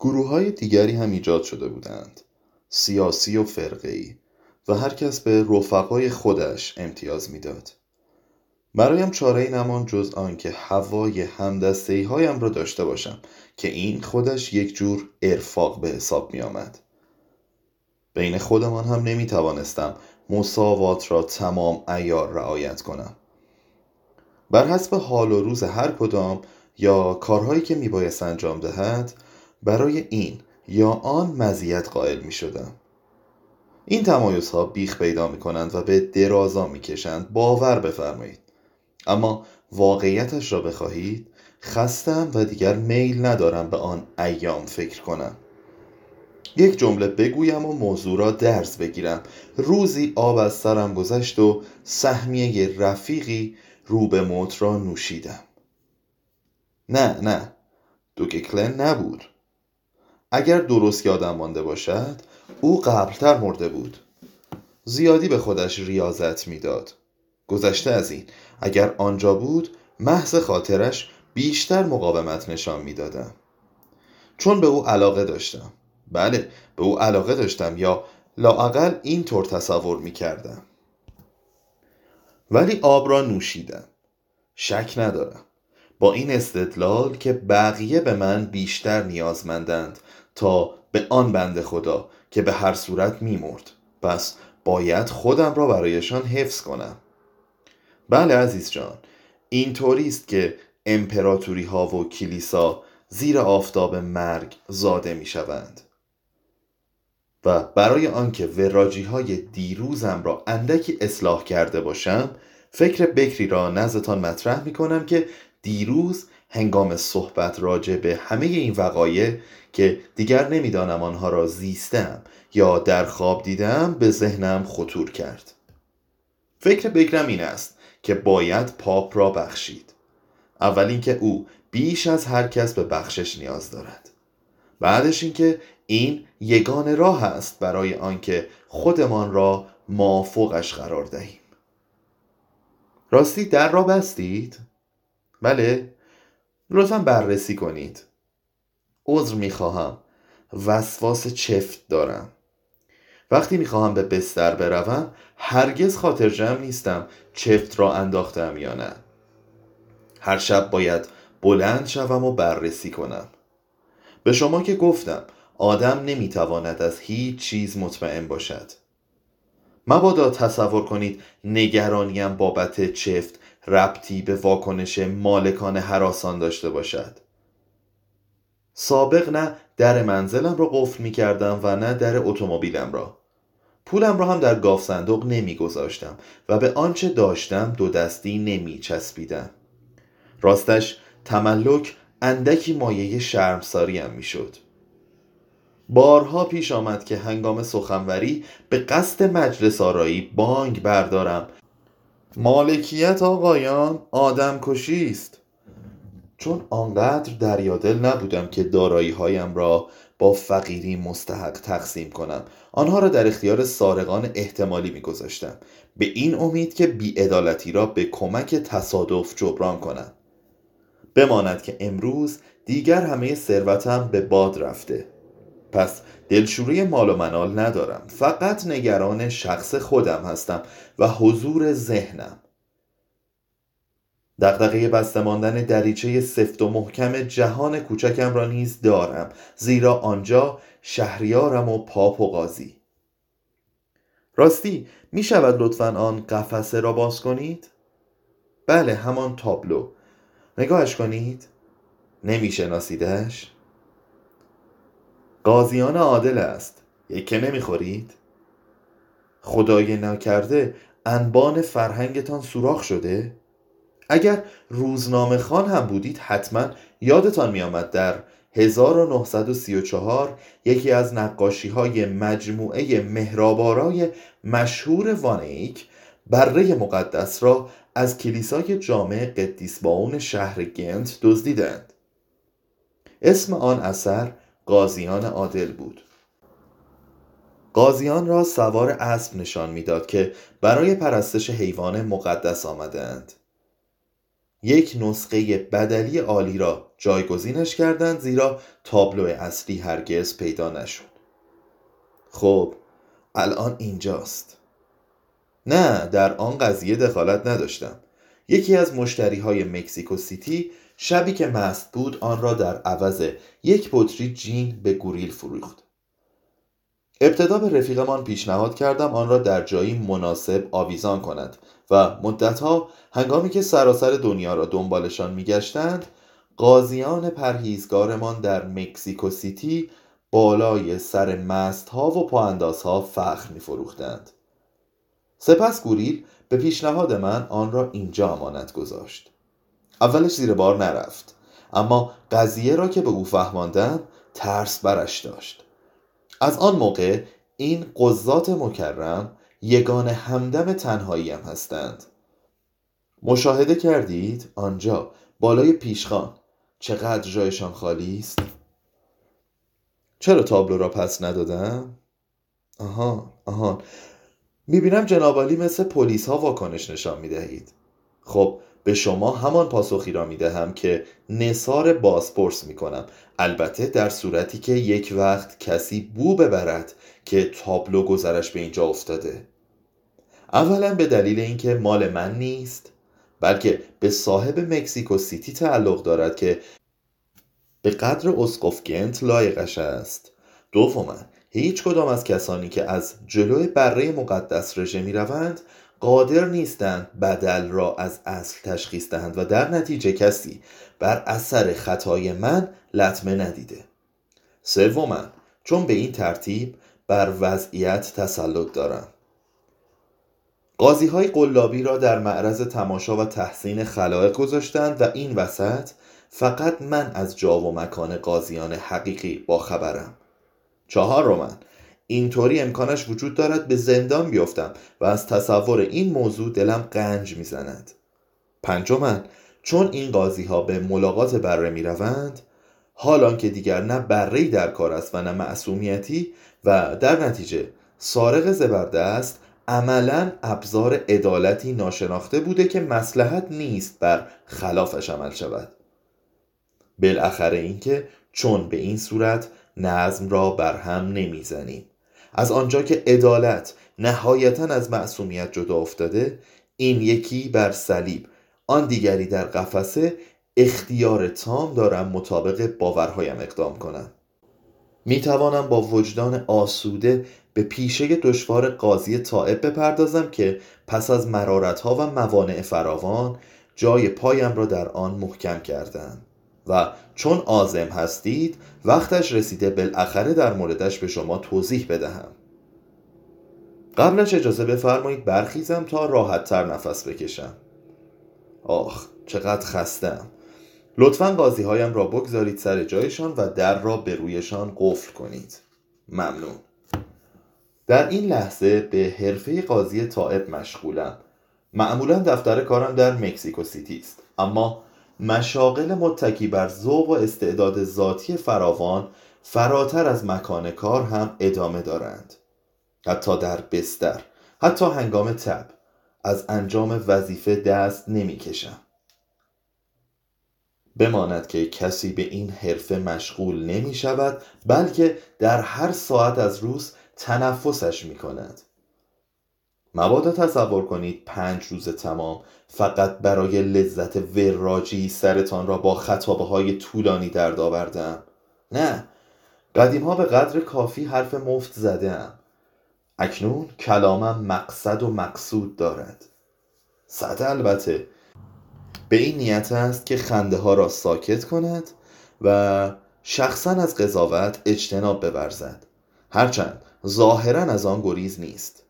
گروه های دیگری هم ایجاد شده بودند سیاسی و فرقی و هر کس به رفقای خودش امتیاز می‌داد. برایم چاره نمان جز آنکه هوای همدسته هایم را داشته باشم که این خودش یک جور ارفاق به حساب می آمد. بین خودمان هم نمی توانستم مساوات را تمام ایار رعایت کنم بر حسب حال و روز هر کدام یا کارهایی که می بایست انجام دهد برای این یا آن مزیت قائل می شدم این تمایز ها بیخ پیدا می کنند و به درازا می کشند باور بفرمایید. اما واقعیتش را بخواهید خستم و دیگر میل ندارم به آن ایام فکر کنم. یک جمله بگویم و موضوع را درس بگیرم. روزی آب از سرم گذشت و سهمیه رفیقی رو به موت را نوشیدم. نه نه. دوگکلن نبود. اگر درست یادم مانده باشد او قبلتر مرده بود. زیادی به خودش ریاضت می‌داد. گذشته از این. اگر آنجا بود محض خاطرش بیشتر مقاومت نشان می‌دادم. چون به او علاقه داشتم. بله به او علاقه داشتم یا لااقل اینطور تصور می کردم ولی آب را نوشیدم. شک ندارم. با این استدلال که بقیه به من بیشتر نیازمندند تا به آن بند خدا که به هر صورت میمرد. پس باید خودم را برایشان حفظ کنم. بله عزیز جان اینطوری است که امپراتوری ها و کلیسا زیر آفتاب مرگ زاده می شوند و برای آنکه وراجی های دیروزم را اندکی اصلاح کرده باشم فکر بکری را نزدتان مطرح می کنم که دیروز هنگام صحبت راجع به همه این وقایع که دیگر نمی‌دانم آنها را زیستم یا در خواب دیدم به ذهنم خطور کرد. فکر بکرم این است که باید پاپ را بخشید. اول اینکه او بیش از هر کس به بخشش نیاز دارد. بعدش اینکه این یگان راه است برای آنکه خودمان را مافوقش قرار دهیم. راستی در را بستید؟ بله. لطفا بررسی کنید. عذر می‌خواهم. وسواس چفت دارم. وقتی می‌خواهم به بستر بروم هرگز خاطر جمع نیستم چفت را انداختم یا نه. هر شب باید بلند شوم و بررسی کنم. به شما که گفتم آدم نمی‌تواند از هیچ چیز مطمئن باشد. مبادا تصور کنید نگرانیم بابت چفت ربطی به واکنش مالکان حراسان داشته باشد. سابق نه در منزلم را قفل می کردم و نه در اتومبیلم را. پولم را هم در گاف صندوق نمی گذاشتم و به آنچه داشتم دو دستی نمی چسبیدم راستش تملک اندکی مایه شرمساریم می شد بارها پیش آمد که هنگام سخنوری به قصد مجلس آرایی بانگ بردارم مالکیت آقایان آدم کشی است. چون آنقدر دریادل نبودم که دارایی هایم را با فقیری مستحق تقسیم کنم. آنها را در اختیار سارقان احتمالی میگذاشتم. به این امید که بیعدالتی را به کمک تصادف جبران کنم. بماند که امروز دیگر همه ثروتم به باد رفته. پس دلشوری مال و منال ندارم. فقط نگران شخص خودم هستم و حضور ذهنم. دقدقه بسته ماندن دریچه سفت و محکم جهان کوچکم را نیز دارم زیرا آنجا شهریارم و پاپ و قاضی. راستی می شود لطفا آن قفسه را باز کنید؟ بله همان تابلو. نگاهش کنید. نمی شناسیدش؟ قاضیان عادل است یکه نمی‌خورید؟ خدای نکرده انبان فرهنگتان سوراخ شده؟ اگر روزنامه خان هم بودید حتما یادتان میآمد در 1934 یکی از نقاشی های مجموعه مهرابارای مشهور وانیک بره مقدس را از کلیسای جامع قدیس باون شهر گنت دزدیدند اسم آن اثر قاضیان عادل بود. قاضیان را سوار اسب نشان می‌داد که برای پرستش حیوان مقدس آمدند یک نسخه بدلی عالی را جایگزینش کردند زیرا تابلو اصلی هرگز پیدا نشد. خب الان اینجاست. نه در آن قضیه دخالت نداشتم. یکی از مشتری های مکسیکو سیتی شبی که مست بود آن را در عوض یک بطری جین به گوریل فروخت ابتدا به رفیقمان پیشنهاد کردم آن را در جایی مناسب آویزان کند و مدتها هنگامی که سراسر دنیا را دنبالشان میگشتند قاضیان پرهیزگارمان در مکسیکو سیتی بالای سر مست ها و پاانداز ها فخر می فروختند. سپس گوریل به پیشنهاد من آن را اینجا امانت گذاشت اولش زیر بار نرفت. اما قضیه را که به او فهماندم ترس برش داشت. از آن موقع این قضات مکرم یگان همدم تنهاییم هستند. مشاهده کردید؟ آنجا بالای پیشخان. چقدر جایشان خالی است؟ چرا تابلو را پس ندادم؟ آها آهان می‌بینم جنابالی مثل پلیس ها واکنش نشان می‌دهید. خب به شما همان پاسخی را می‌دهم که نصار بازپرس می‌کنم. البته در صورتی که یک وقت کسی بو ببرد که تابلو گذرش به اینجا افتاده. اولا به دلیل اینکه مال من نیست بلکه به صاحب مکسیکو سیتی تعلق دارد که به قدر اسقف گنت لایقش است. دوما هیچ کدام از کسانی که از جلوی بره مقدس رژه می روند قادر نیستند بدل را از اصل تشخیص دهند و در نتیجه کسی بر اثر خطای من لطمه ندیده. سوما چون به این ترتیب بر وضعیت تسلط دارم. قاضی های قلابی را در معرض تماشا و تحسین خلایق گذاشتند و این وسط فقط من از جا و مکان قاضیان حقیقی با خبرم. چهار من اینطوری امکانش وجود دارد به زندان بیفتم و از تصور این موضوع دلم قنج می‌زند. پنجمن چون این قاضی ها به ملاقات بره می روند حالان که دیگر نه بره در کار است و نه معصومیتی و در نتیجه سارق زبردست عملا ابزار عدالتی ناشناخته بوده که مسلحت نیست بر خلافش عمل شود. بالاخره اینکه چون به این صورت نظم را بر هم نمی‌زنیم از آنجا که عدالت نهایتا از معصومیت جدا افتاده این یکی بر صلیب. آن دیگری در قفسه اختیار تام دارم مطابق باورهایم اقدام کنم. می توانم با وجدان آسوده به پیشه دشوار قاضی طائب بپردازم که پس از مرارتها و موانع فراوان جای پایم را در آن محکم کردم و چون آزم هستید وقتش رسیده بالاخره در موردش به شما توضیح بدهم. قبلش اجازه بفرمایید برخیزم تا راحت تر نفس بکشم. آخ چقدر خستم لطفا قاضی هایم را بگذارید سر جایشان و در را به رویشان قفل کنید. ممنون. در این لحظه به حرفه قاضی طائب مشغولم. معمولا دفتر کارم در مکسیکو سیتی است اما مشاغل متکی بر ذوق و استعداد ذاتی فراوان فراتر از مکان کار هم ادامه دارند. حتی در بستر حتی هنگام تب از انجام وظیفه دست نمی‌کشم بماند که کسی به این حرفه مشغول نمی شود بلکه در هر ساعت از روز تنفسش می کند. مبادا تصور کنید پنج روز تمام. فقط برای لذت وراجی سرتان را با خطابه های طولانی درد آوردم. نه قدیم ها به قدر کافی حرف مفت زدم اکنون کلامم مقصد و مقصود دارد. صد البته. به این نیت است که خنده ها را ساکت کند و شخصا از قضاوت اجتناب بورزد. هرچند ظاهرا از آن گریز نیست.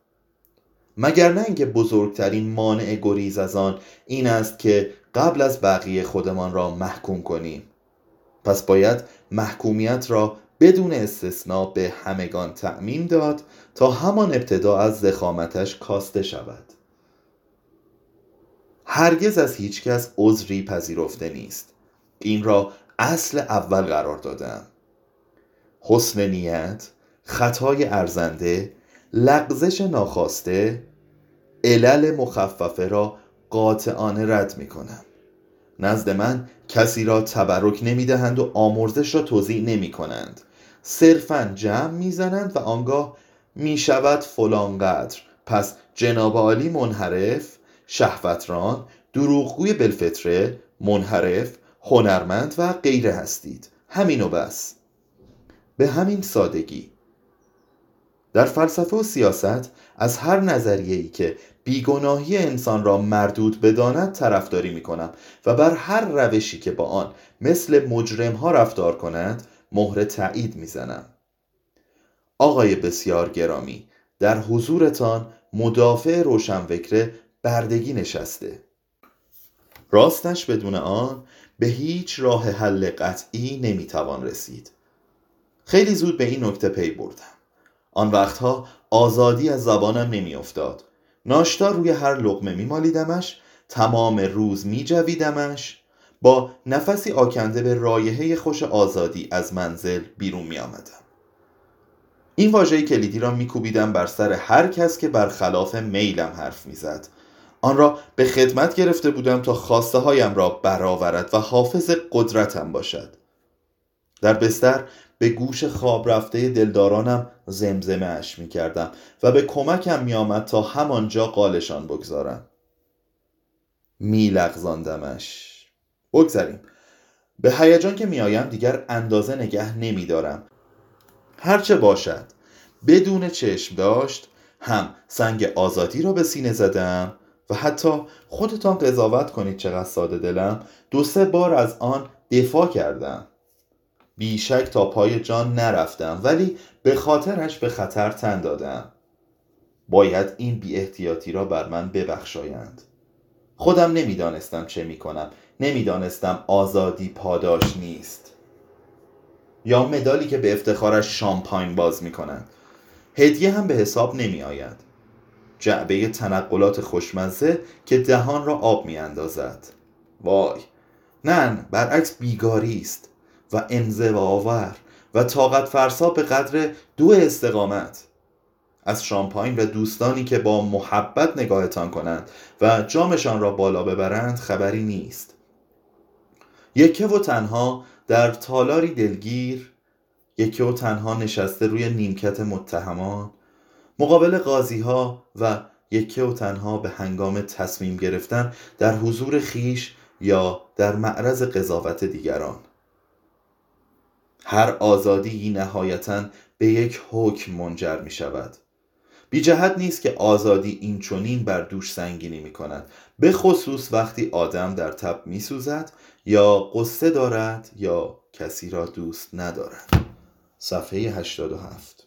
مگر نه اینکه بزرگترین مانع گریز از آن این است که قبل از بقیه خودمان را محکوم کنیم. پس باید محکومیت را بدون استثنا به همگان تعمیم داد تا همان ابتدا از زخامتش کاسته شود. هرگز از هیچ کس عذری پذیرفته نیست. این را اصل اول قرار دادم. حسن نیت خطای ارزنده لغزش ناخواسته علل مخففه را قاطعانه رد می کنم نزد من کسی را تبرک نمی‌دهند و آمرزش را توضیح نمی کنند صرفا جمع می‌زنند و آنگاه می شود فلان قدر. پس جناب عالی منحرف شهوتران دروغگوی بلفتره منحرف هنرمند و غیره هستید. همین و بس. به همین سادگی. در فلسفه و سیاست از هر نظریه‌ای که بیگناهی انسان را مردود بداند طرفداری می کنم و بر هر روشی که با آن مثل مجرم ها رفتار کند مهر تایید می‌زنم. آقای بسیار گرامی در حضورتان مدافع روشنفکر بردگی نشسته. راستش بدون آن به هیچ راه حل قطعی نمی‌توان رسید. خیلی زود به این نکته پی بردم. آن وقتها آزادی از زبانم نمیافتاد. ناشتا روی هر لقمه میمالیدمش تمام روز میجویدمش. با نفسی آکنده به رایحه خوش آزادی از منزل بیرون می آمدم. این واژه کلیدی را میکوبیدم بر سر هر کس که برخلاف میلم حرف می‌زد. آن را به خدمت گرفته بودم تا خواسته هایم را برآورد و حافظ قدرتم باشد. در بستر به گوش خواب رفته دلدارانم زمزمه اش می کردم و به کمکم می آمد تا همانجا قالشان بگذارم. می لغزاندمش بگذریم. به هیجان که میآیم دیگر اندازه نگه نمیدارم. هرچه باشد. بدون چشم داشت هم سنگ آزادی را به سینه زدم و حتی خودتان قضاوت کنید چقدر ساده دلم. دو سه بار از آن دفاع کردم. بیشک تا پای جان نرفتم ولی به خاطرش به خطر تن دادم. باید این بی احتیاطی را بر من ببخشایند. خودم نمی‌دانستم چه می‌کنم. نمی‌دانستم آزادی پاداش نیست. یا مدالی که به افتخارش شامپاین باز می‌کنند. هدیه هم به حساب نمی آید جعبه تنقلات خوشمزه که دهان را آب می اندازد وای نه برعکس بیگاری است. و انزواور و طاقت فرسا به قدر دو استقامت. از شامپاین و دوستانی که با محبت نگاهتان کنند و جامشان را بالا ببرند خبری نیست. یکه و تنها در تالاری دلگیر یکه و تنها نشسته روی نیمکت متهمان مقابل قاضی ها و یکه و تنها به هنگام تصمیم گرفتن در حضور خیش یا در معرض قضاوت دیگران. هر آزادی نهایتا به یک حکم منجر می شود بی جهت نیست که آزادی این چونین بر دوش سنگینی می کند به خصوص وقتی آدم در تب می سوزد یا قصه دارد یا کسی را دوست ندارد. صفحه 87